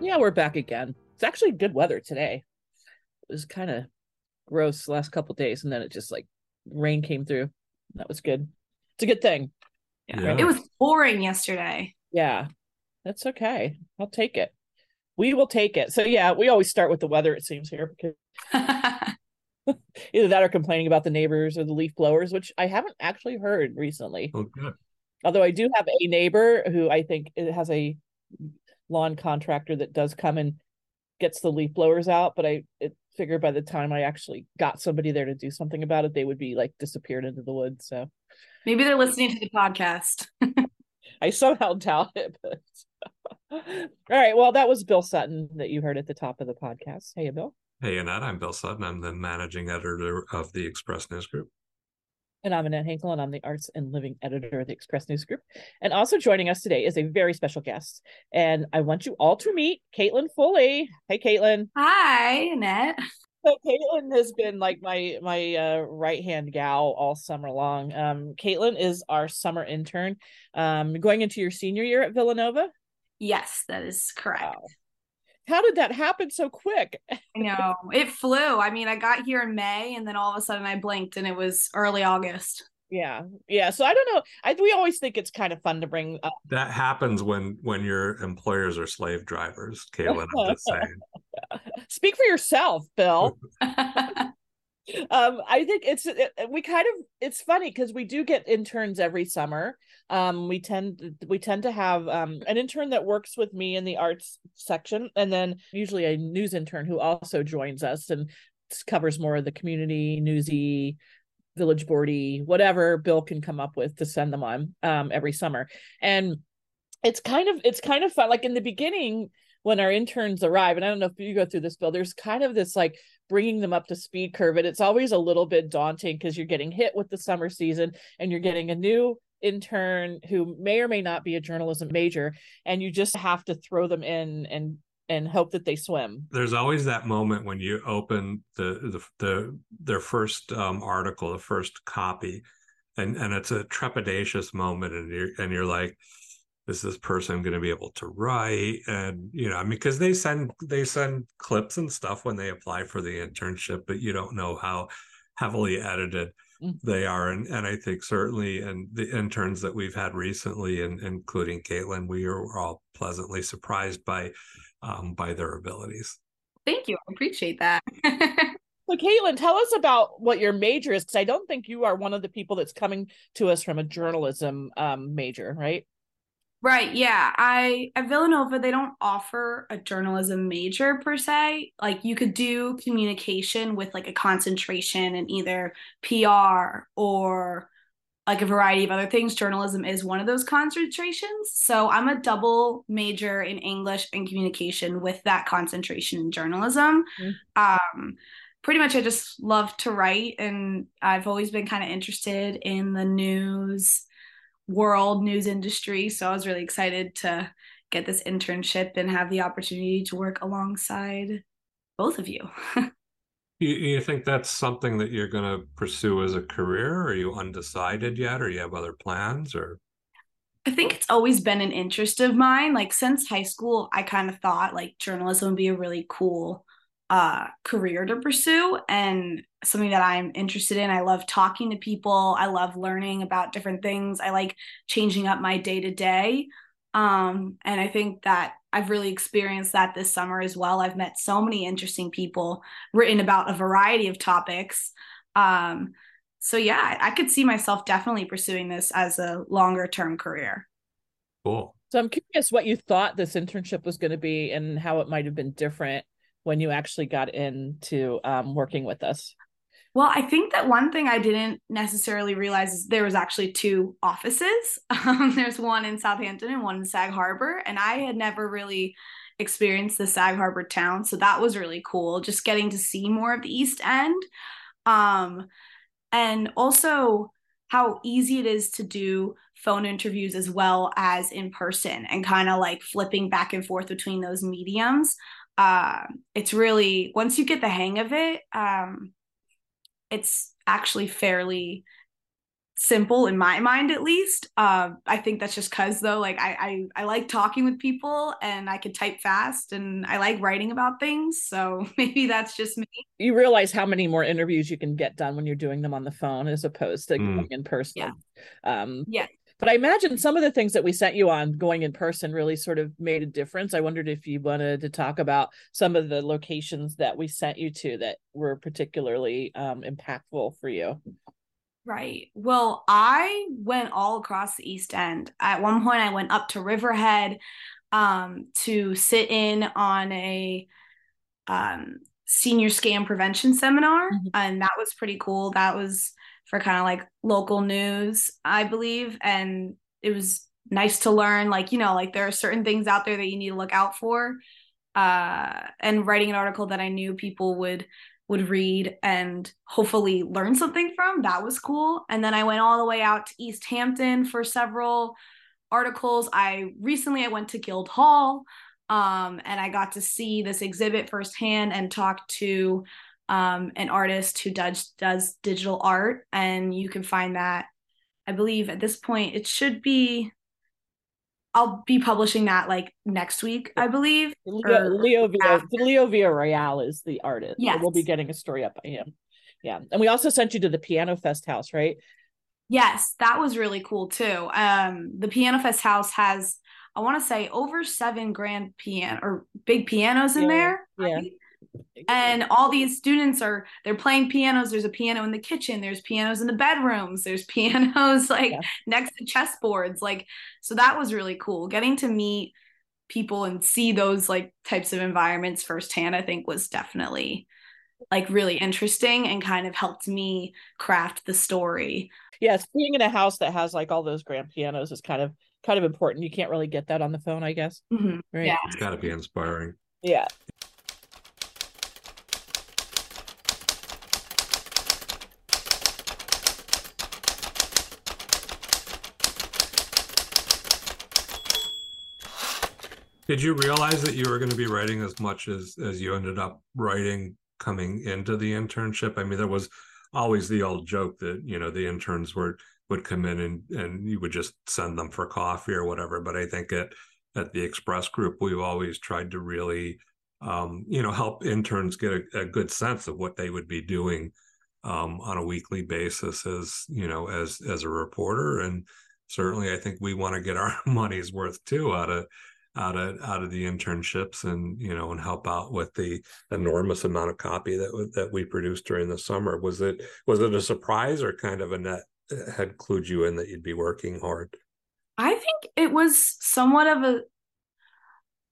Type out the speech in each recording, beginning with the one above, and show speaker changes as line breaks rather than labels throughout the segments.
Yeah, we're back again. It's actually good weather today. It was kind of gross the last couple days, and then it just like rain came through. That was good. It's a good thing.
Yeah.
Yeah.
It was boring yesterday.
Yeah, that's okay. I'll take it. We will take it. So yeah, we always start with the weather. It seems here because either that or complaining about the neighbors or the leaf blowers, which I haven't actually heard recently.
Oh.
Although I do have a neighbor who I think it has a lawn contractor that does come and gets the leaf blowers out, but I it figured by the time I actually got somebody there to do something about it, they would be like disappeared into the woods. So
Maybe they're listening to the podcast.
I somehow doubt it. But all right, well, that was Bill Sutton that you heard at the top of the podcast. Hey, Bill.
Hey, Annette, I'm Bill Sutton. I'm the managing editor of the Express News Group.
And I'm Annette Hinkle, and I'm the arts and living editor of the Express News Group. And also joining us today is a very special guest. And I want you all to meet Caitlyn Foley. Hey, Caitlyn.
Hi, Annette.
So Caitlyn has been like my my uh, right hand gal all summer long. Um, Caitlyn is our summer intern, um, going into your senior year at Villanova.
Yes, that is correct.
Wow. How did that happen so quick?
I know it flew. I mean, I got here in May, and then all of a sudden I blinked, and it was early August.
Yeah, yeah. So I don't know. I we always think it's kind of fun to bring up.
That happens when when your employers are slave drivers, Caitlyn. I'm just saying.
Speak for yourself, Bill. um i think it's it, we kind of it's funny because we do get interns every summer. Um we tend we tend to have um an intern that works with me in the arts section and then usually a news intern who also joins us and covers more of the community newsy village boardy whatever bill can come up with to send them on um every summer. And it's kind of it's kind of fun like in the beginning when our interns arrive and i don't know if you go through this bill there's kind of this like bringing them up to speed curve and it's always a little bit daunting because you're getting hit with the summer season and you're getting a new intern who may or may not be a journalism major and you just have to throw them in and and hope that they swim.
There's always that moment when you open the the, the their first um, article, the first copy, and and it's a trepidatious moment, and you're and you're like, is this person going to be able to write? And you know, I mean, because they send they send clips and stuff when they apply for the internship, but you don't know how heavily edited
Mm.
they are and and i think certainly and the interns that we've had recently and including caitlyn we are all pleasantly surprised by um by their abilities
Thank you. I appreciate that.
so caitlyn tell us about what your major is because i don't think you are one of the people that's coming to us from a journalism um major right
Right. Yeah. I at Villanova, they don't offer a journalism major per se. Like you could do communication with like a concentration in either PR or like a variety of other things. Journalism is one of those concentrations. So I'm a double major in English and communication with that concentration in journalism. Um, pretty much I just love to write and I've always been kind of interested in the news world news industry. So I was really excited to get this internship and have the opportunity to work alongside both of you.
you, you think that's something that you're going to pursue as a career are you undecided yet or you have other plans or
I think it's always been an interest of mine. Like since high school, I kind of thought like journalism would be a really cool uh career to pursue and something that I'm interested in. I love talking to people. I love learning about different things. I like changing up my day to day. Um and I think that I've really experienced that this summer as well. I've met so many interesting people, written about a variety of topics. Um so yeah, I could see myself definitely pursuing this as a longer term career.
cool
So I'm curious what you thought this internship was going to be and how it might have been different when you actually got into um, working with us.
Well, I think that one thing I didn't necessarily realize is there was actually two offices. Um, there's one in Southampton and one in Sag Harbor, and I had never really experienced the Sag Harbor town. So that was really cool, just getting to see more of the East End. Um, and also how easy it is to do phone interviews as well as in person and kind of like flipping back and forth between those mediums. Uh, it's really, once you get the hang of it, um, it's actually fairly simple in my mind at least uh, i think that's just because though like I, I i like talking with people and i can type fast and i like writing about things so maybe that's just me
you realize how many more interviews you can get done when you're doing them on the phone as opposed to mm. going in person
yeah.
um
yeah
but I imagine some of the things that we sent you on going in person really sort of made a difference. I wondered if you wanted to talk about some of the locations that we sent you to that were particularly um, impactful for you.
Right. Well, I went all across the East End. At one point, I went up to Riverhead um, to sit in on a um, senior scam prevention seminar, mm-hmm. and that was pretty cool. That was for kind of like local news, I believe, and it was nice to learn. Like you know, like there are certain things out there that you need to look out for. Uh, and writing an article that I knew people would would read and hopefully learn something from. That was cool. And then I went all the way out to East Hampton for several articles. I recently I went to Guildhall um, and I got to see this exhibit firsthand and talk to um, an artist who does does digital art. And you can find that, I believe, at this point it should be I'll be publishing that like next week, I believe.
Leo, Leo Villa, Leo Villarreal is the artist. Yeah, we'll be getting a story up by him. Yeah, and we also sent you to the Piano Fest house, right?
Yes, that was really cool too. Um, the Piano Fest house has, I want to say, over seven grand piano or big pianos in
yeah,
there.
Yeah.
Right? And all these students are they're playing pianos. There's a piano in the kitchen. There's pianos in the bedrooms. There's pianos like yeah. next to chessboards. Like so that was really cool. Getting to meet people and see those like types of environments firsthand i think was definitely like really interesting and kind of helped me craft the story.
Yes being in a house that has like all those grand pianos is kind of kind of important. You can't really get that on the phone i guess.
Mm-hmm. right. Yeah.
It's got to be inspiring.
Yeah
Did you realize that you were going to be writing as much as as you ended up writing coming into the internship? I mean, there was always the old joke that you know the interns were would come in and and you would just send them for coffee or whatever. But I think at at the Express Group, we've always tried to really um, you know help interns get a, a, good sense of what they would be doing um, on a weekly basis as you know as as a reporter and certainly i think we want to get our money's worth too out of out of out of the internships and you know and help out with the enormous amount of copy that that we produced during the summer. Was it was it a surprise or kind of a net uh, had clued you in that you'd be working hard?
I think it was somewhat of a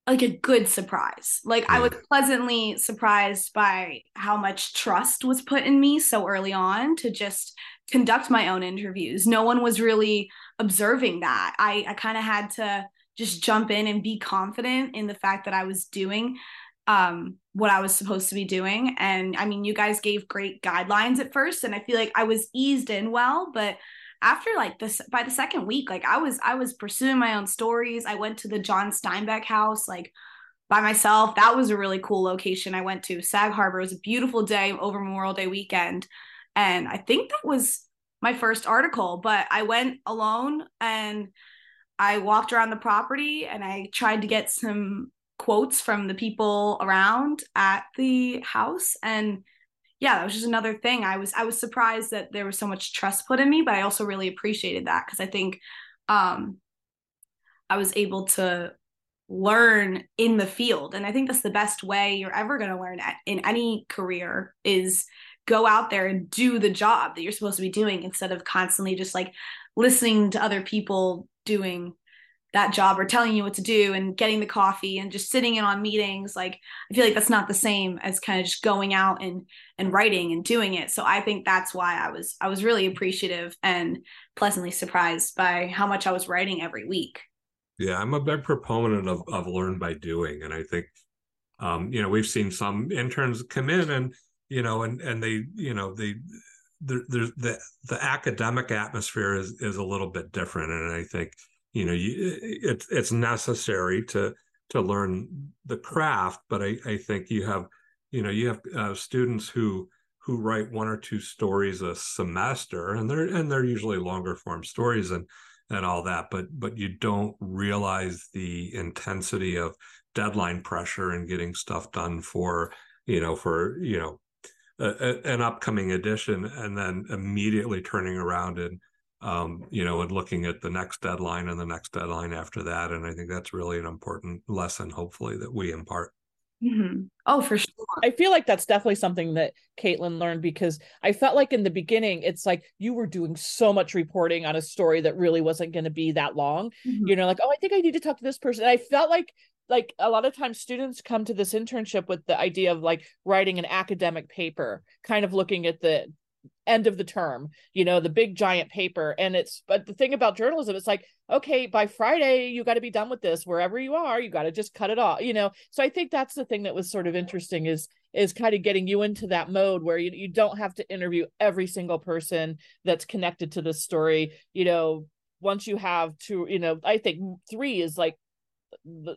like a good surprise. Like yeah. i was pleasantly surprised by how much trust was put in me so early on to just conduct my own interviews. No one was really observing that. I i kind of had to just jump in and be confident in the fact that I was doing um, what I was supposed to be doing. And I mean, you guys gave great guidelines at first, and I feel like I was eased in well, but after like this by the second week like i was i was pursuing my own stories. I went to the john steinbeck house like by myself. That was a really cool location i went to. Sag harbor. It was a beautiful day over memorial day weekend. And i think that was my first article but i went alone and I walked around the property and I tried to get some quotes from the people around at the house. And yeah that was just another thing. I was i was surprised that there was so much trust put in me but i also really appreciated that because i think um i was able to learn in the field. And i think that's the best way you're ever going to learn in any career is go out there and do the job that you're supposed to be doing instead of constantly just like listening to other people doing that job or telling you what to do and getting the coffee and just sitting in on meetings like i feel like that's not the same as kind of just going out and and writing and doing it. So i think that's why i was i was really appreciative and pleasantly surprised by how much i was writing every week.
Yeah, I'm a big proponent of of learn by doing, and I think, um, you know, we've seen some interns come in and you know, and and they, you know, they the the the academic atmosphere is is a little bit different, and I think you know you, it's it's necessary to to learn the craft, but I I think you have you know you have uh, students who who write one or two stories a semester, and they're and they're usually longer form stories and and all that, but but you don't realize the intensity of deadline pressure and getting stuff done for you know for you know a, an upcoming edition and then immediately turning around and um, you know and looking at the next deadline and the next deadline after that. And i think that's really an important lesson hopefully that we impart.
Mm-hmm. oh for sure.
I feel like that's definitely something that caitlyn learned because i felt like in the beginning it's like you were doing so much reporting on a story that really wasn't going to be that long. Mm-hmm. you know like oh i think i need to talk to this person. And i felt like like a lot of times students come to this internship with the idea of like writing an academic paper kind of looking at the end of the term you know the big giant paper. And it's but the thing about journalism it's like okay by friday you got to be done with this. Wherever you are you got to just cut it off you know? So i think that's the thing that was sort of interesting is is kind of getting you into that mode where you, you don't have to interview every single person that's connected to this story. You know once you have two you know i think three is like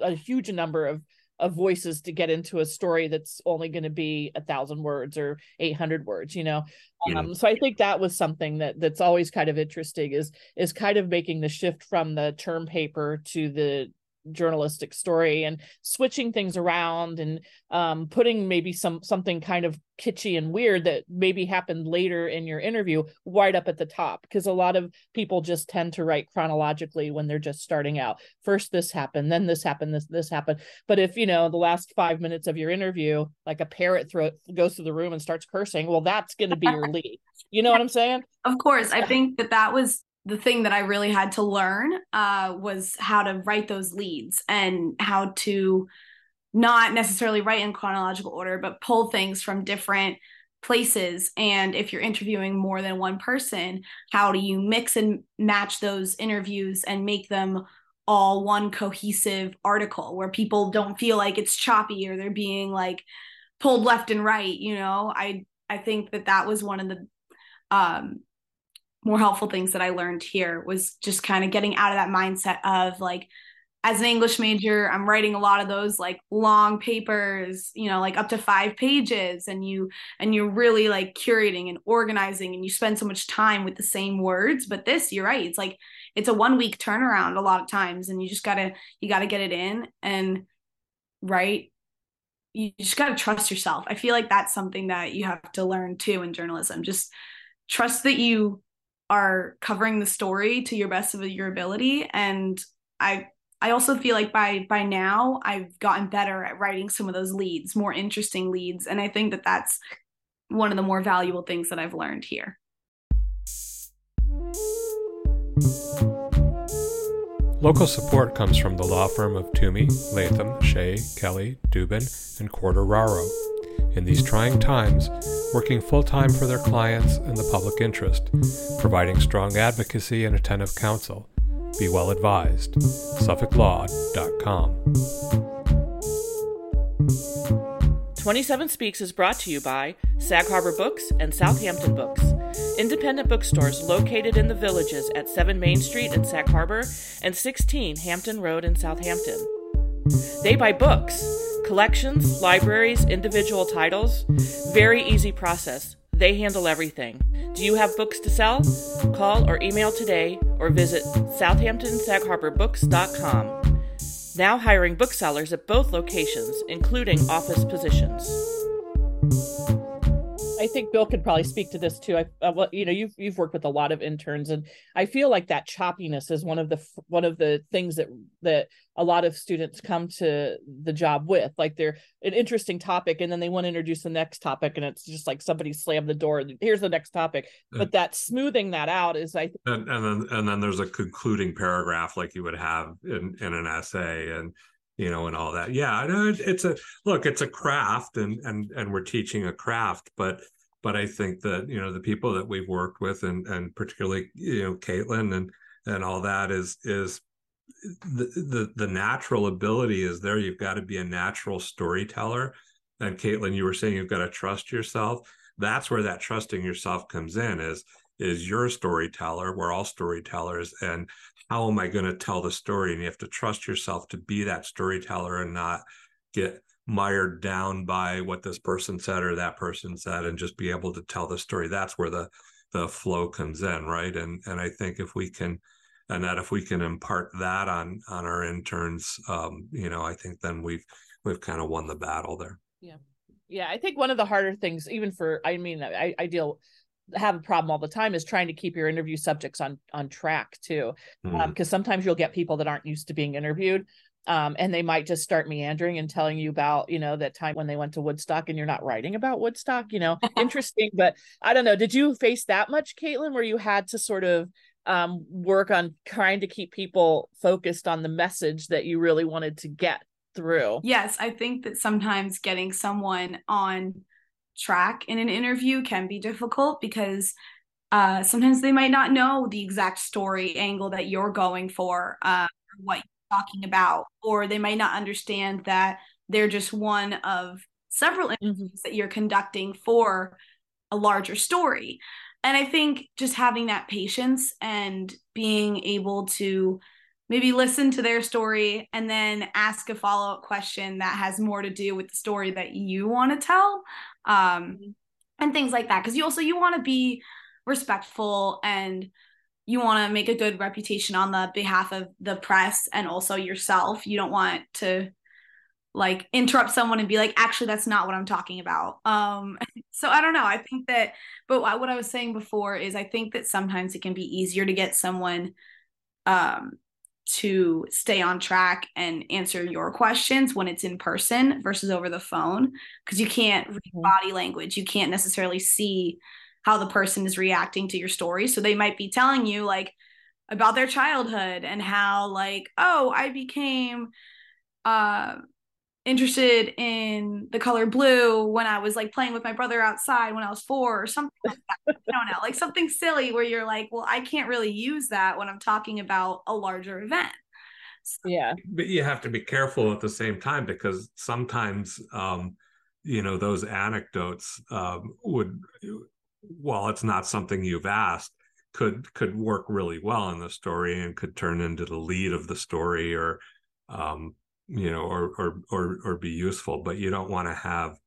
a huge number of of voices to get into a story that's only going to be a thousand words or 800 words you know yeah. um, so i think that was something that that's always kind of interesting is is kind of making the shift from the term paper to the journalistic story and switching things around and um, putting maybe some something kind of kitschy and weird that maybe happened later in your interview right up at the top. Because a lot of people just tend to write chronologically when they're just starting out. First this happened then this happened this this happened. But if you know the last five minutes of your interview like a parrot throw goes through the room and starts cursing well that's going to be your lead. You know what i'm saying?
Of course. I think that that was the thing that I really had to learn uh, was how to write those leads and how to not necessarily write in chronological order, but pull things from different places. And if you're interviewing more than one person, how do you mix and match those interviews and make them all one cohesive article where people don't feel like it's choppy or they're being like pulled left and right? You know, I I think that that was one of the um, more helpful things that I learned here was just kind of getting out of that mindset of like, as an English major, I'm writing a lot of those like long papers, you know, like up to five pages, and you and you're really like curating and organizing, and you spend so much time with the same words. But this, you're right, it's like it's a one week turnaround a lot of times, and you just gotta you gotta get it in and right. You just gotta trust yourself. I feel like that's something that you have to learn too in journalism. Just trust that you are covering the story to your best of your ability. And i i also feel like by by now i've gotten better at writing some of those leads more interesting leads. And i think that that's one of the more valuable things that i've learned here.
Local support comes from the law firm of Toomey, Latham, Shea, Kelly, Dubin, and Quartararo in these trying times, working full time for their clients and the public interest, providing strong advocacy and attentive counsel. Be well advised. SuffolkLaw.com.
27 Speaks is brought to you by Sag Harbor Books and Southampton Books, independent bookstores located in the villages at 7 Main Street in Sag Harbor and 16 Hampton Road in Southampton. They buy books Collections, libraries, individual titles, very easy process. They handle everything. Do you have books to sell? Call or email today or visit southamptonsagharbourbooks.com. Now hiring booksellers at both locations, including office positions. I think Bill could probably speak to this too. I, uh, well, you know, you've you've worked with a lot of interns, and I feel like that choppiness is one of the one of the things that that a lot of students come to the job with. Like they're an interesting topic, and then they want to introduce the next topic, and it's just like somebody slammed the door. Here's the next topic, but that smoothing that out is I.
And, and then and then there's a concluding paragraph like you would have in in an essay, and you know, and all that. Yeah, I know it's a look, it's a craft, and and and we're teaching a craft, but but I think that you know the people that we've worked with, and and particularly you know Caitlyn and and all that is is the, the the natural ability is there. You've got to be a natural storyteller. And Caitlyn, you were saying you've got to trust yourself. That's where that trusting yourself comes in. Is is your storyteller. We're all storytellers, and how am I going to tell the story? And you have to trust yourself to be that storyteller and not get mired down by what this person said or that person said, and just be able to tell the story. That's where the the flow comes in, right? And and I think if we can and that if we can impart that on on our interns um you know i think then we've we've kind of won the battle there
yeah yeah i think one of the harder things even for i mean i, I deal have a problem all the time is trying to keep your interview subjects on on track too because mm. um, sometimes you'll get people that aren't used to being interviewed um, and they might just start meandering and telling you about you know that time when they went to woodstock and you're not writing about woodstock you know interesting but i don't know did you face that much caitlyn where you had to sort of um, work on trying to keep people focused on the message that you really wanted to get through.
Yes, I think that sometimes getting someone on track in an interview can be difficult because uh, sometimes they might not know the exact story angle that you're going for, uh, what you're talking about, or they might not understand that they're just one of several mm-hmm. interviews that you're conducting for a larger story and I think just having that patience and being able to maybe listen to their story and then ask a follow up question that has more to do with the story that you want to tell um, mm-hmm. and things like that. Because you also you want to be respectful and you want to make a good reputation on the behalf of the press and also yourself. You don't want to like interrupt someone and be like actually that's not what i'm talking about. Um so i don't know. I think that but what i was saying before is i think that sometimes it can be easier to get someone um to stay on track and answer your questions when it's in person versus over the phone because you can't read mm-hmm. body language you can't necessarily see how the person is reacting to your story so they might be telling you like about their childhood and how like oh i became uh interested in the color blue when I was like playing with my brother outside when I was four or something like that. I don't know, like something silly where you're like, well, I can't really use that when I'm talking about a larger event.
So, yeah.
But you have to be careful at the same time because sometimes, um, you know, those anecdotes um, would, while it's not something you've asked, could could work really well in the story and could turn into the lead of the story or um, you know, or or or or be useful. But you don't want to have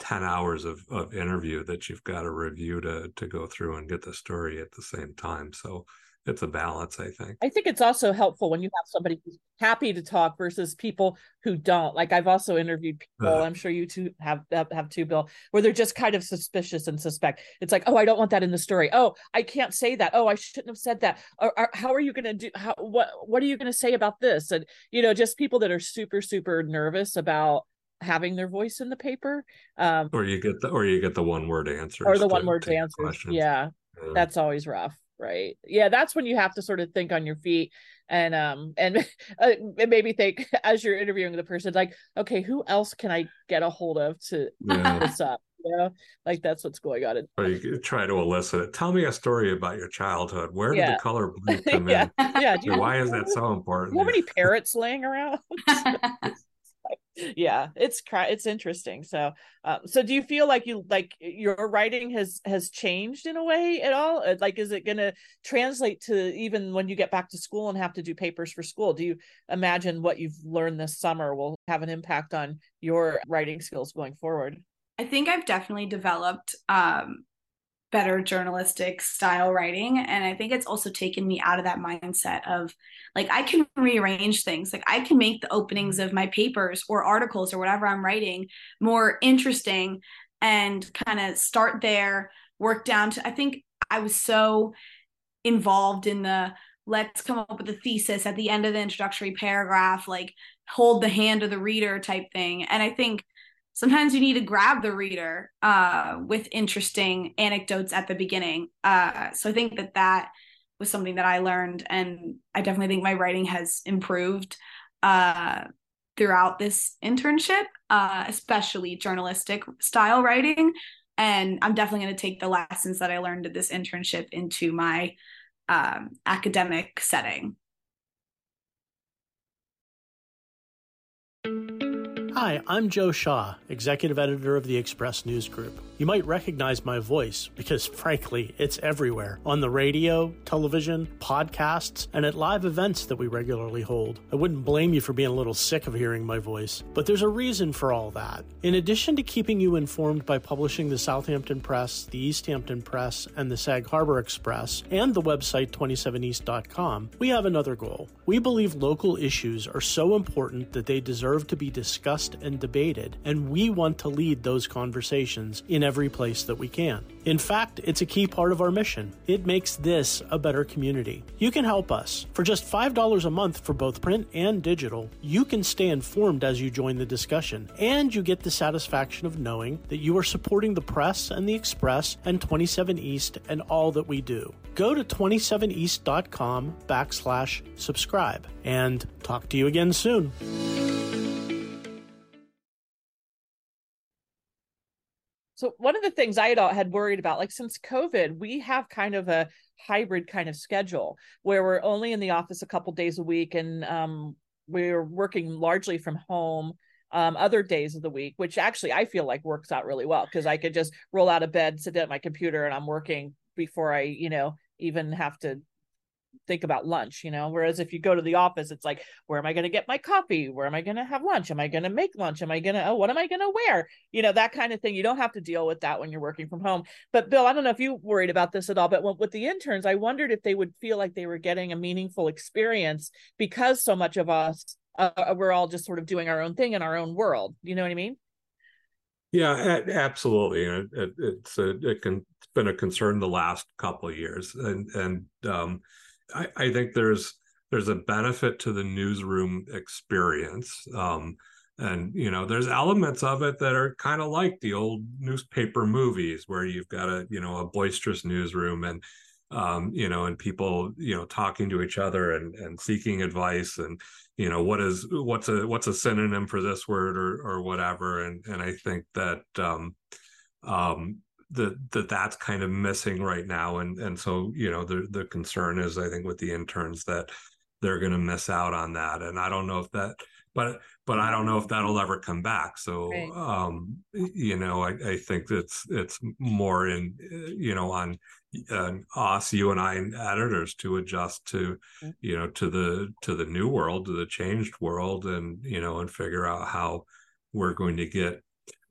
10 hours of, of interview that you've got to review to to go through and get the story at the same time. So it's a balance, I think.
I think it's also helpful when you have somebody who's happy to talk versus people who don't. Like I've also interviewed people, uh, I'm sure you two have have too, Bill, where they're just kind of suspicious and suspect. It's like, oh, I don't want that in the story. Oh, I can't say that. Oh, I shouldn't have said that. Or, or how are you going to do? How what what are you going to say about this? And you know, just people that are super super nervous about having their voice in the paper
um or you get the or you get the one word answer
or the one word answers yeah, yeah that's always rough right? Yeah that's when you have to sort of think on your feet and um and uh, maybe think as you're interviewing the person like okay who else can i get a hold of to yeah. this up? You know? Like that's what's going on
or you try to elicit it tell me a story about your childhood. Where did yeah. the color blue come yeah.
in? Yeah
why is that so important?
how many parrots laying around yeah it's it's interesting so um, so do you feel like you like your writing has has changed in a way at all? Uh, like is it going to translate to even when you get back to school and have to do papers for school? Do you imagine what you've learned this summer will have an impact on your writing skills going forward?
I think i've definitely developed um better journalistic style writing. And i think it's also taken me out of that mindset of like i can rearrange things. Like i can make the openings of my papers or articles or whatever i'm writing more interesting and kind of start there work down to i think i was so involved in the let's come up with a thesis at the end of the introductory paragraph like hold the hand of the reader type thing. And i think sometimes you need to grab the reader uh, with interesting anecdotes at the beginning. Uh, so I think that that was something that I learned, and I definitely think my writing has improved uh, throughout this internship, uh, especially journalistic style writing. And I'm definitely going to take the lessons that I learned at this internship into my um, academic setting.
Hi, I'm Joe Shaw, executive editor of the Express News Group. You might recognize my voice because, frankly, it's everywhere on the radio, television, podcasts, and at live events that we regularly hold. I wouldn't blame you for being a little sick of hearing my voice, but there's a reason for all that. In addition to keeping you informed by publishing the Southampton Press, the East Hampton Press, and the Sag Harbor Express, and the website 27east.com, we have another goal. We believe local issues are so important that they deserve to be discussed and debated, and we want to lead those conversations in every place that we can. In fact, it's a key part of our mission. It makes this a better community. You can help us. For just $5 a month for both print and digital, you can stay informed as you join the discussion, and you get the satisfaction of knowing that you are supporting the press and the Express and 27 East and all that we do. Go to 27east.com backslash subscribe and talk to you again soon.
So one of the things I had had worried about, like since COVID, we have kind of a hybrid kind of schedule where we're only in the office a couple days a week, and um, we're working largely from home um, other days of the week, which actually I feel like works out really well because I could just roll out of bed, sit at my computer, and I'm working before I, you know, even have to think about lunch, you know. Whereas if you go to the office, it's like, where am I going to get my coffee? Where am I going to have lunch? Am I going to make lunch? Am I going to, oh, what am I going to wear? You know, that kind of thing. You don't have to deal with that when you're working from home. But Bill, I don't know if you worried about this at all, but with the interns, I wondered if they would feel like they were getting a meaningful experience because so much of us, uh, we're all just sort of doing our own thing in our own world. You know what I mean?
Yeah, absolutely. It, it, it's a, it can, it's been a concern the last couple of years, and and um, I, I think there's there's a benefit to the newsroom experience. Um, and you know there's elements of it that are kind of like the old newspaper movies where you've got a you know a boisterous newsroom and um, you know and people you know talking to each other and and seeking advice and you know what is what's a what's a synonym for this word or or whatever and and i think that um um that that that's kind of missing right now and and so you know the the concern is i think with the interns that they're going to miss out on that and i don't know if that but but i don't know if that'll ever come back so right. um you know i i think it's it's more in you know on uh, us you and i and editors to adjust to mm-hmm. you know to the to the new world to the changed world and you know and figure out how we're going to get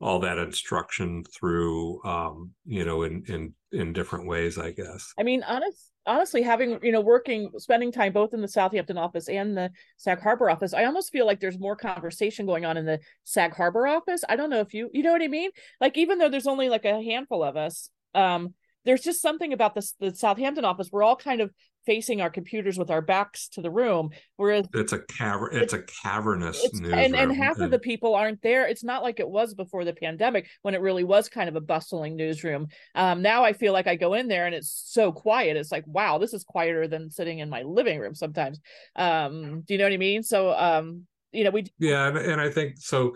all that instruction through um you know in in in different ways i guess.
I mean honest honestly having you know working spending time both in the southampton office and the sag harbor office i almost feel like there's more conversation going on in the sag harbor office. I don't know if you you know what i mean? Like even though there's only like a handful of us um there's just something about this the southampton office we're all kind of facing our computers with our backs to the room whereas
it's a cavern it's, it's, a cavernous it's,
and, and half and... of the people aren't there. It's not like it was before the pandemic when it really was kind of a bustling newsroom. Um, now i feel like i go in there and it's so quiet it's like wow this is quieter than sitting in my living room sometimes. Um, do you know what i mean? So um, you know we
yeah and, and i think so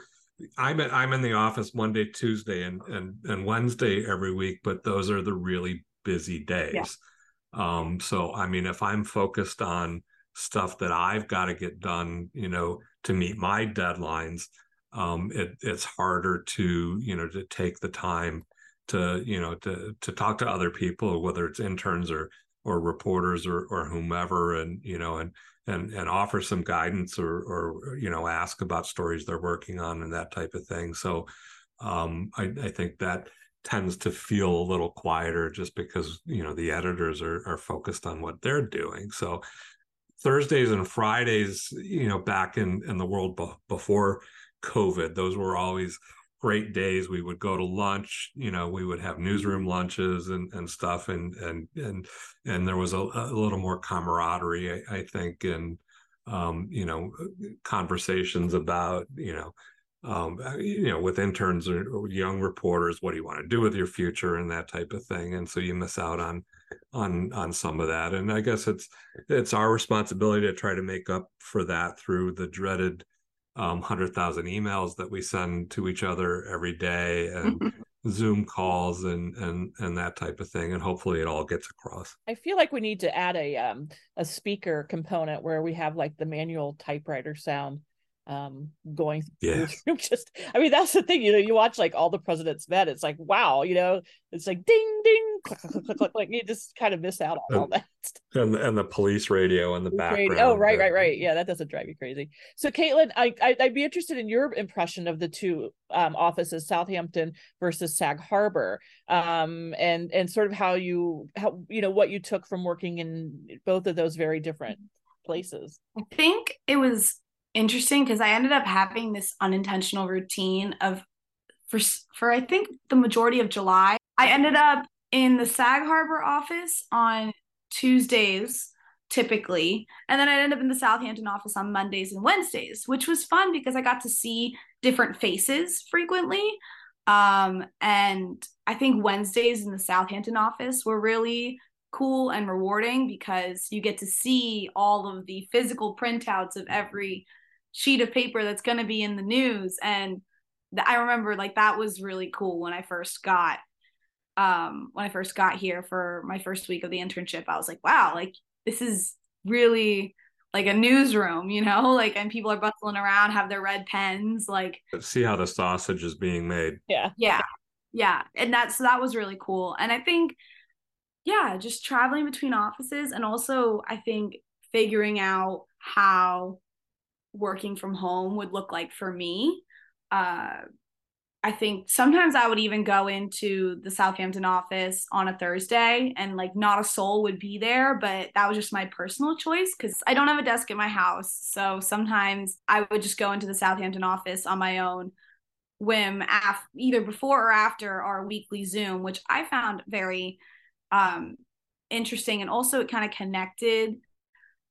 I'm in, I'm in the office Monday, Tuesday, and and and Wednesday every week, but those are the really busy days. Yeah. Um, so I mean, if I'm focused on stuff that I've got to get done, you know, to meet my deadlines, um, it, it's harder to, you know, to take the time to, you know, to to talk to other people, whether it's interns or or reporters or or whomever, and you know, and and and offer some guidance or or you know, ask about stories they're working on and that type of thing. So um, I, I think that tends to feel a little quieter just because you know the editors are are focused on what they're doing so thursdays and fridays you know back in in the world be- before covid those were always great days we would go to lunch you know we would have newsroom lunches and and stuff and and and and there was a, a little more camaraderie I, I think and um you know conversations about you know um, uh, you know, with interns or, or, young reporters, what do you want to do with your future and that type of thing. And so you miss out on on on some of that. And I guess it's it's our responsibility to try to make up for that through the dreaded um, hundred thousand emails that we send to each other every day and Zoom calls and and and that type of thing. And hopefully it all gets across.
I feel like we need to add a um a speaker component where we have like the manual typewriter sound um going
yeah.
just i mean that's the thing you know you watch like all the president's men it's like wow you know it's like ding ding click click click, click like you just kind of miss out on all that.
and and the police radio in the background
oh right right right yeah that doesn't drive you crazy. So caitlyn I, I would be interested in your impression of the two um, offices southampton versus sag harbor um and and sort of how you how you know what you took from working in both of those very different places.
I think it was interesting because I ended up having this unintentional routine of for for I think the majority of July. I ended up in the Sag Harbor office on Tuesdays typically and then I ended up in the Southampton office on Mondays and Wednesdays, which was fun because I got to see different faces frequently. Um, and I think Wednesdays in the Southampton office were really cool and rewarding because you get to see all of the physical printouts of every sheet of paper that's going to be in the news. And th- i remember like that was really cool when i first got um when i first got here for my first week of the internship i was like wow like this is really like a newsroom you know? Like and people are bustling around have their red pens like
see how the sausage is being made.
Yeah.
Yeah. Yeah. And that's so that was really cool. And i think yeah just traveling between offices and also i think figuring out how working from home would look like for me. Uh, I think sometimes I would even go into the Southampton office on a Thursday and like not a soul would be there, but that was just my personal choice because I don't have a desk at my house. So sometimes I would just go into the Southampton office on my own whim, af- either before or after our weekly Zoom, which I found very um, interesting. And also, it kind of connected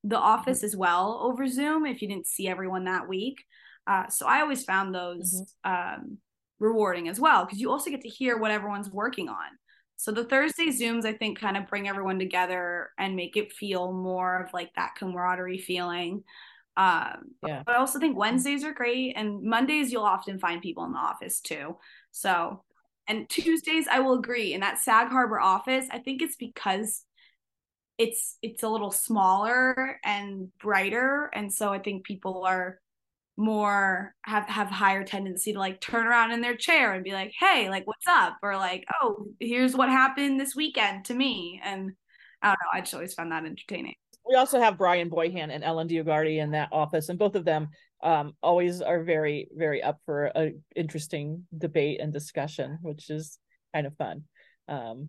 the office as well over Zoom if you didn't see everyone that week. Uh, so I always found those mm-hmm. um, rewarding as well because you also get to hear what everyone's working on. So the Thursday Zooms, I think, kind of bring everyone together and make it feel more of like that camaraderie feeling. Um, yeah. But I also think Wednesdays are great, and Mondays you'll often find people in the office too. So, and Tuesdays, I will agree in that Sag Harbor office. I think it's because it's it's a little smaller and brighter and so i think people are more have have higher tendency to like turn around in their chair and be like hey like what's up? or like oh here's what happened this weekend to me. And i don't know i just always found that entertaining.
We also have bryan boyhan and ellen dioguardi in that office and both of them um, always are very very up for a interesting debate and discussion which is kind of fun. Um,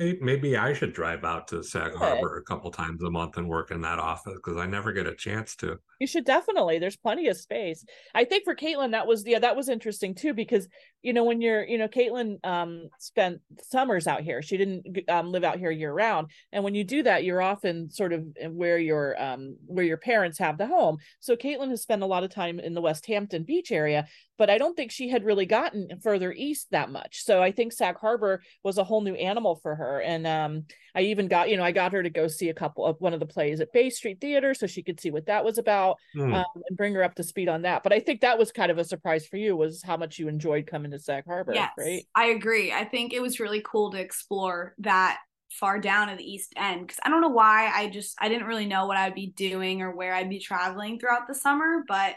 Maybe I should drive out to Sag Harbor a couple times a month and work in that office because I never get a chance to.
You should definitely. There's plenty of space. I think for Caitlyn, that was yeah, that was interesting too because you know when you're you know Caitlyn um spent summers out here. She didn't um, live out here year round, and when you do that, you're often sort of where your um where your parents have the home. So Caitlyn has spent a lot of time in the Westhampton Beach area, but I don't think she had really gotten further east that much. So I think Sag Harbor was a whole new animal for her. And um, I even got, you know, I got her to go see a couple of one of the plays at Bay Street Theater so she could see what that was about mm. um, and bring her up to speed on that. But I think that was kind of a surprise for you was how much you enjoyed coming to Harbor. Yes, right?
I agree. I think it was really cool to explore that far down at the east end because i don't know why i just i didn't really know what i'd be doing or where i'd be traveling throughout the summer but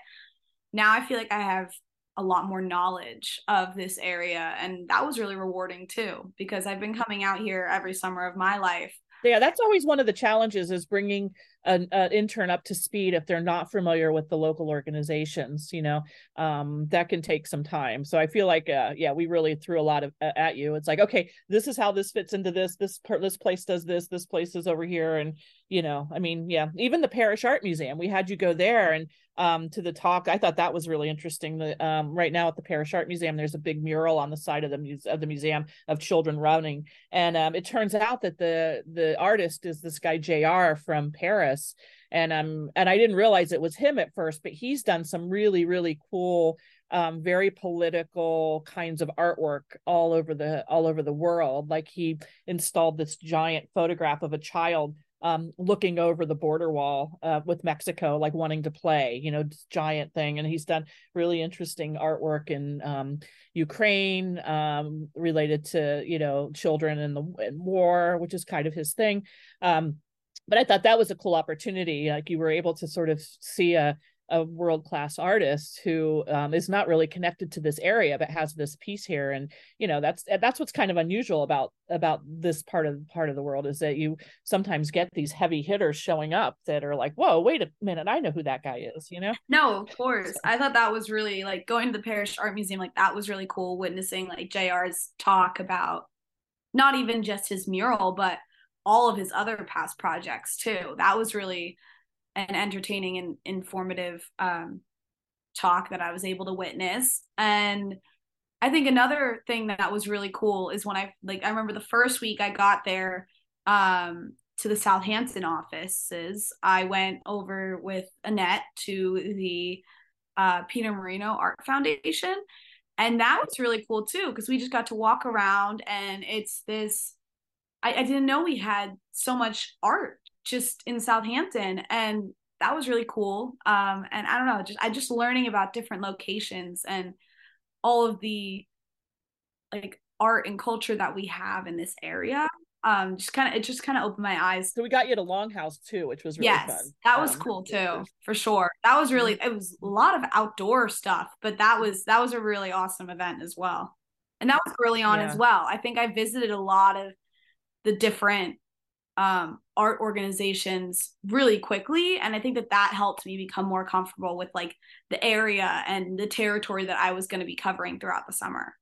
now i feel like i have a lot more knowledge of this area and that was really rewarding too because i've been coming out here every summer of my life
yeah that's always one of the challenges is bringing an, an, intern up to speed if they're not familiar with the local organizations you know? Um, that can take some time. So i feel like uh, yeah we really threw a lot of uh, at you. It's like okay this is how this fits into this this this place does this this place is over here and you know i mean yeah even the parrish art museum we had you go there and um, to the talk i thought that was really interesting the, um, right now at the parrish art museum there's a big mural on the side of the muse- of the museum of children running and um, it turns out that the the artist is this guy jr from paris and um and i didn't realize it was him at first but he's done some really really cool um, very political kinds of artwork all over the all over the world. Like he installed this giant photograph of a child um, looking over the border wall uh, with Mexico, like wanting to play, you know, giant thing. And he's done really interesting artwork in um, Ukraine um, related to, you know, children in the in war, which is kind of his thing. Um, but I thought that was a cool opportunity. Like you were able to sort of see a a world class artist who um, is not really connected to this area but has this piece here. And you know that's that's what's kind of unusual about about this part of part of the world is that you sometimes get these heavy hitters showing up that are like whoa wait a minute i know who that guy is you know?
No of course. I thought that was really like going to the Parrish art museum like that was really cool witnessing like jr's talk about not even just his mural but all of his other past projects too. That was really an entertaining and informative um, talk that I was able to witness. And I think another thing that was really cool is when I like I remember the first week I got there um, to the Southampton offices, I went over with Annette to the uh, Peter Marino Art Foundation. And that was really cool too, because we just got to walk around and it's this I, I didn't know we had so much art just in Southampton and that was really cool. Um, and I don't know, just I just learning about different locations and all of the like art and culture that we have in this area. Um, just kind of it just kind of opened my eyes.
So we got you to Longhouse too, which was really
yes,
fun.
that was um, cool too, for sure. That was really mm-hmm. it was a lot of outdoor stuff, but that was that was a really awesome event as well. And that was early on yeah. as well. I think I visited a lot of the different um, art organizations really quickly. And i think that that helped me become more comfortable with like the area and the territory that i was going to be covering throughout the summer.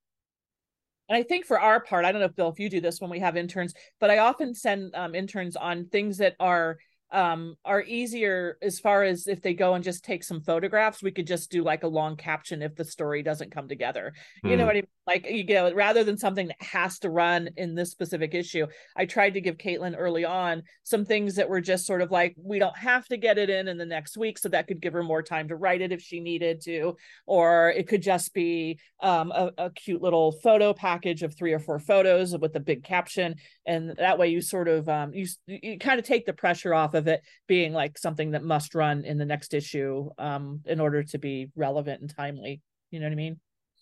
And i think for our part i don't know if bill if you do this when we have interns but i often send um, interns on things that are um, are easier as far as if they go and just take some photographs we could just do like a long caption if the story doesn't come together. You know hmm. what i mean like you know rather than something that has to run in this specific issue i tried to give caitlyn early on some things that were just sort of like we don't have to get it in in the next week so that could give her more time to write it if she needed to or it could just be um, a, a cute little photo package of three or four photos with a big caption and that way you sort of um, you, you kind of take the pressure off of it being like something that must run in the next issue um, in order to be relevant and timely. You know what i mean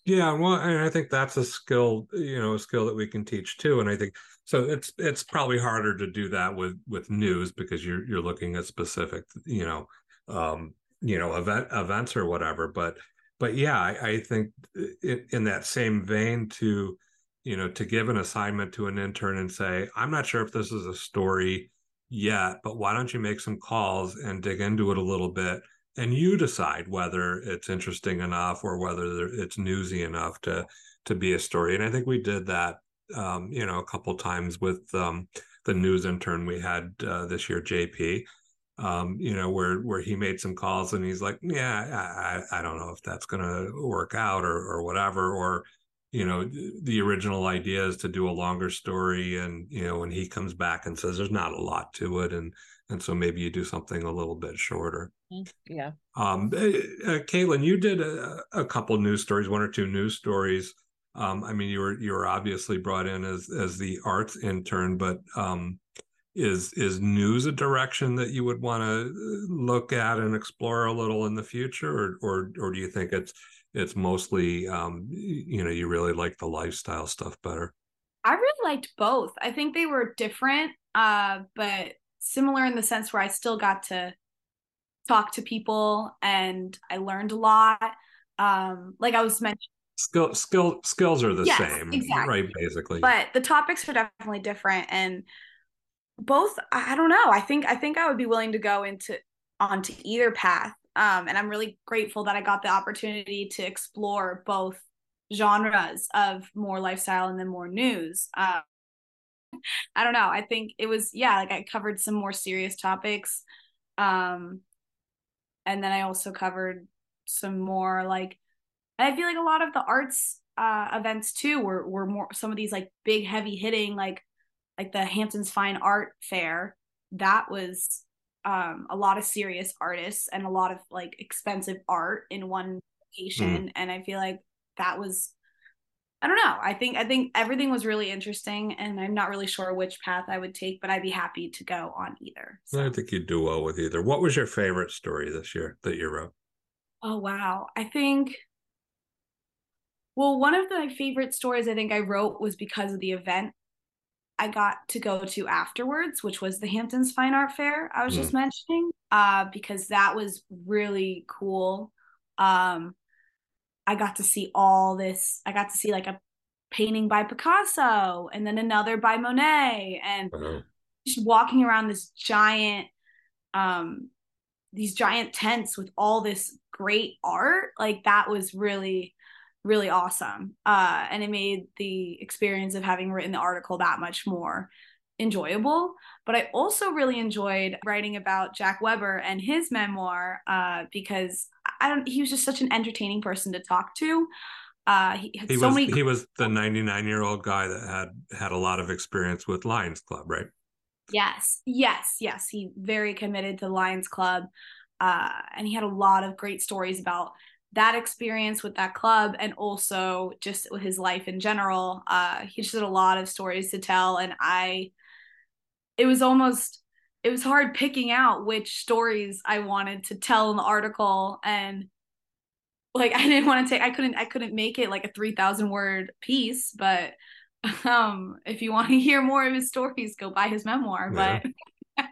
yeah, well, and I think that's a skill, you know, a skill that we can teach too. And I think so. It's it's probably harder to do that with with news because you're you're looking at specific, you know, um, you know, event events or whatever. But but yeah, I, I think in, in that same vein to you know to give an assignment to an intern and say, I'm not sure if this is a story yet, but why don't you make some calls and dig into it a little bit and you decide whether it's interesting enough or whether it's newsy enough to to be a story. And I think we did that, um, you know, a couple times with um, the news intern we had uh, this year, JP. Um, you know, where where he made some calls and he's like, yeah, I, I don't know if that's going to work out or or whatever, or you know, the original idea is to do a longer story, and you know, when he comes back and says there's not a lot to it, and and so maybe you do something a little bit shorter.
Mm-hmm. Yeah.
Um, uh, Caitlyn, you did a, a, couple news stories, one or two news stories. Um, I mean, you were you were obviously brought in as as the arts intern, but um, is is news a direction that you would want to uh, look at and explore a little in the future, or or or do you think it's it's mostly um, you know you really like the lifestyle stuff better?
I really liked both. I think they were different, uh, but similar in the sense where I still got to talk to people and I learned a lot. Um, like I was mentioning
skill skill skills are the yes, same exactly. right basically
but the topics are definitely different and both i don't know i think i think i would be willing to go into onto either path um, and i'm really grateful that i got the opportunity to explore both genres of more lifestyle and then more news um, I don't know. I think it was yeah, like I covered some more serious topics. Um and then I also covered some more like and I feel like a lot of the arts uh events too were were more some of these like big heavy hitting like like the Hamptons Fine Art Fair. That was um a lot of serious artists and a lot of like expensive art in one location mm. and I feel like that was I don't know. I think I think everything was really interesting, and I'm not really sure which path I would take, but I'd be happy to go on either.
So. I think you'd do well with either. What was your favorite story this year that you wrote?
Oh wow, I think. Well, one of my favorite stories I think I wrote was because of the event I got to go to afterwards, which was the Hamptons Fine Art Fair I was mm. just mentioning, uh, because that was really cool. Um, I got to see all this. I got to see like a painting by Picasso and then another by Monet, and uh-huh. just walking around this giant, um, these giant tents with all this great art. Like that was really really awesome. Uh, and it made the experience of having written the article that much more enjoyable. But I also really enjoyed writing about Jack Weber and his memoir uh, because I don't. He was just such an entertaining person to talk to. Uh, he,
he so was many... he was the 99 year old guy that had had a lot of experience with Lions Club, right?
Yes, yes, yes. He very committed to Lions Club, uh, and he had a lot of great stories about that experience with that club and also just with his life in general. Uh, he just had a lot of stories to tell, and I, it was almost, it was hard picking out which stories I wanted to tell in the article, and like I didn't want to take, I couldn't, I couldn't make it like a three thousand word piece, but um, if you want to hear more of his stories, go buy his memoir. Yeah. But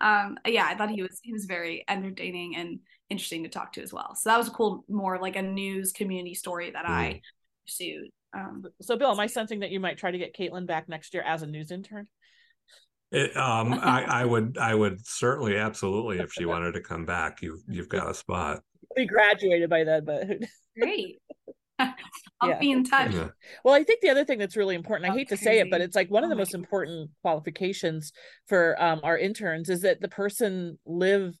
um, yeah, I thought he was he was very entertaining and interesting to talk to as well. So that was a cool, more like a news community story that mm. I pursued. Um,
so, Bill, am I sensing that you might try to get Caitlyn back next year as a news intern?
It, um, I, I would, I would certainly, absolutely, if she wanted to come back, you, you've got a spot.
We graduated by then, but
great. I'll yeah. be in touch. Yeah.
Well, I think the other thing that's really important, I hate to say it, but it's like one of the oh most important qualifications for um, our interns is that the person live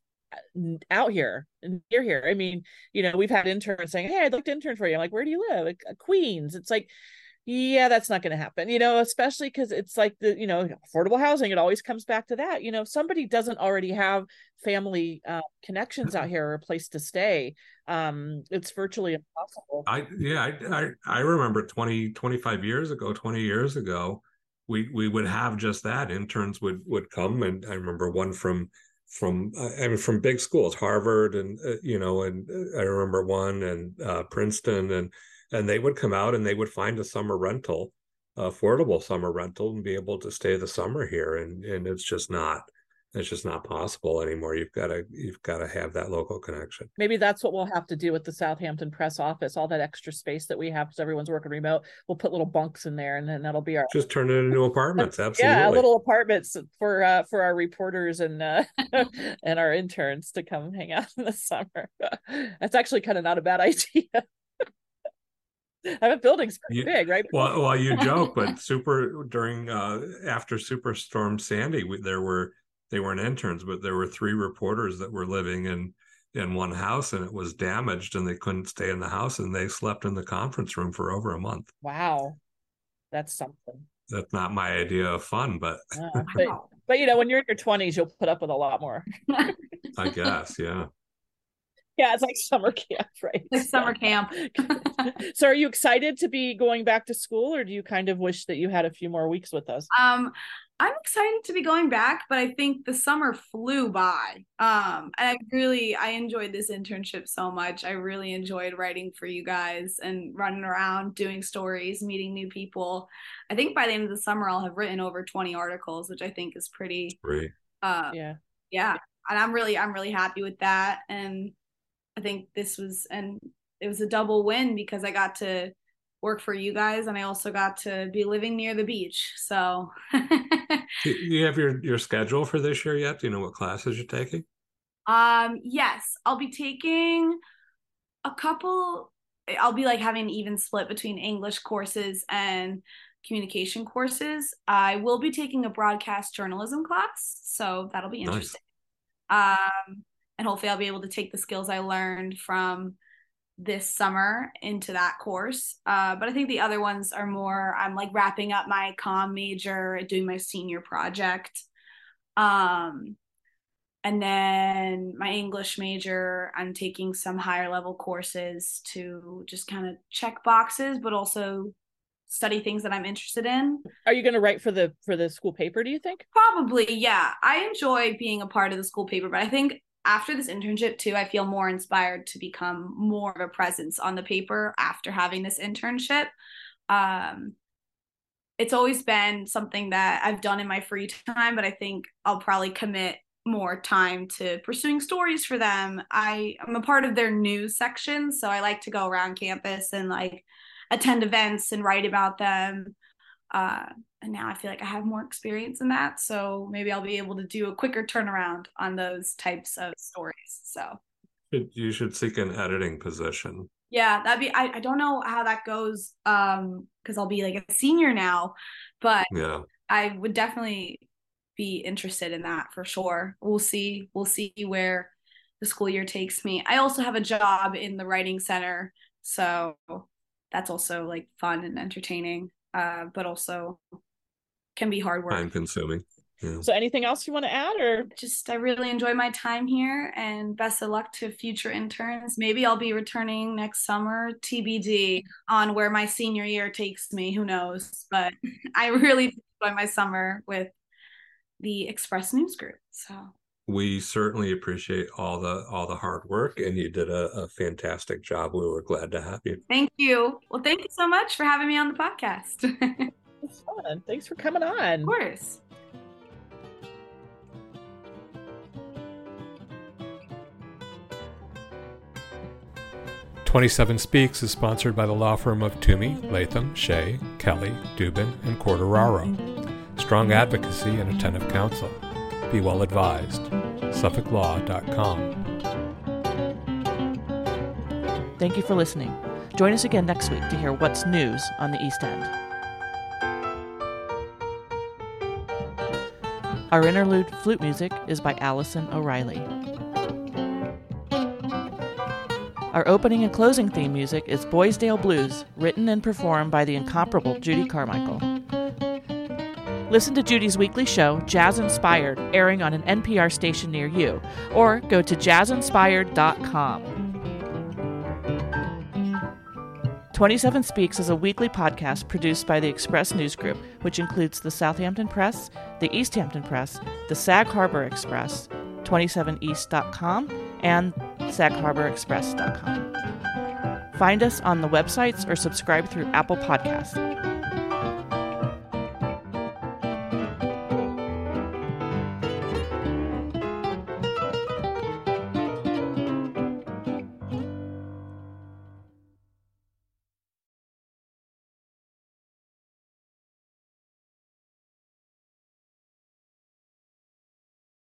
out here near here. I mean, you know, we've had interns saying, Hey, I'd like to intern for you. I'm like, where do you live? Like, uh, Queens. It's like, yeah, that's not going to happen, you know, especially because it's like the, you know, affordable housing. It always comes back to that. You know, somebody doesn't already have family uh, connections out here or a place to stay. Um, it's virtually impossible.
I, yeah, I, I, I remember 20, 25 years ago, 20 years ago, we, we would have just that interns would, would come. And I remember one from, from I mean from big schools, Harvard and uh, you know, and uh, I remember one and uh, Princeton, and and they would come out and they would find a summer rental, affordable summer rental, and be able to stay the summer here, and and it's just not it's just not possible anymore. You've got to you've got to have that local connection.
Maybe that's what we'll have to do with the southampton press office all that extra space that we have because everyone's working remote. We'll put little bunks in there and then that'll be our
just turn it into apartments absolutely.
yeah little apartments for uh for our reporters and uh and our interns to come hang out in the summer. That's actually kind of not a bad idea I have a buildings you, big, right?
Well, well, you joke, but super during uh, after Superstorm Sandy, we, there were they weren't interns, but there were three reporters that were living in in one house and it was damaged and they couldn't stay in the house and they slept in the conference room for over a month.
Wow. That's something.
That's not my idea of fun, but
uh, but, but you know, when you're in your 20s, you'll put up with a lot more.
I guess, yeah.
Yeah, it's like summer camp, right?
Like summer camp.
so are you excited to be going back to school or do you kind of wish that you had a few more weeks with us?
Um I'm excited to be going back, but I think the summer flew by. Um, and I really I enjoyed this internship so much. I really enjoyed writing for you guys and running around doing stories, meeting new people. I think by the end of the summer I'll have written over 20 articles, which I think is pretty
great.
Uh, yeah. Yeah. And I'm really I'm really happy with that. And I think this was and it was a double win because I got to work for you guys and I also got to be living near the beach. So
Do you have your your schedule for this year yet? Do you know what classes you're taking?
Um yes, I'll be taking a couple I'll be like having an even split between English courses and communication courses. I will be taking a broadcast journalism class, so that'll be interesting. Nice. Um and hopefully I'll be able to take the skills I learned from this summer into that course. Uh, but I think the other ones are more, I'm like wrapping up my com major, doing my senior project. Um, and then my English major, I'm taking some higher level courses to just kind of check boxes, but also study things that I'm interested in.
Are you going to write for the for the school paper, do you think?
Probably, yeah. I enjoy being a part of the school paper, but I think after this internship too i feel more inspired to become more of a presence on the paper after having this internship um it's always been something that I've done in my free time, but I think I'll probably commit more time to pursuing stories for them. I am a part of their news section, so I like to go around campus and like attend events and write about them. Uh, and now I feel like I have more experience in that, so maybe I'll be able to do a quicker turnaround on those types of stories. So
you should seek an editing position.
Yeah, that'd be. I, I don't know how that goes, um, because I'll be like a senior now, but
yeah,
I would definitely be interested in that for sure. We'll see. We'll see where the school year takes me. I also have a job in the writing center, so that's also like fun and entertaining, uh, but also can be hard work.
Time consuming.
Yeah. So anything else you want to add or
just I really enjoy my time here and best of luck to future interns. Maybe I'll be returning next summer, TBD on where my senior year takes me, who knows. But I really enjoy my summer with the Express News Group. So
we certainly appreciate all the all the hard work and you did a, a, fantastic job. We were glad to have you.
Thank you. Well thank you so much for having me on the podcast.
It's fun. Thanks for coming on.
Of course.
Twenty-seven Speaks is sponsored by the law firm of Twomey, Latham, Shea, Kelly, Dubin, and Quartararo strong advocacy, and attentive counsel. Be well advised. SuffolkLaw.com.
Thank you for listening. Join us again next week to hear what's news on the East End. Our interlude flute music is by Allison O'Reilly. Our opening and closing theme music is Boysdale Blues, written and performed by the incomparable Judy Carmichael. Listen to Judy's weekly show, Jazz Inspired, airing on an NPR station near you, or go to jazzinspired.com. 27 Speaks is a weekly podcast produced by the Express News Group, which includes the Southampton Press, the Easthampton Press, the Sag Harbor Express, 27east.com, and sagharborexpress.com. Find us on the websites or subscribe through Apple Podcasts.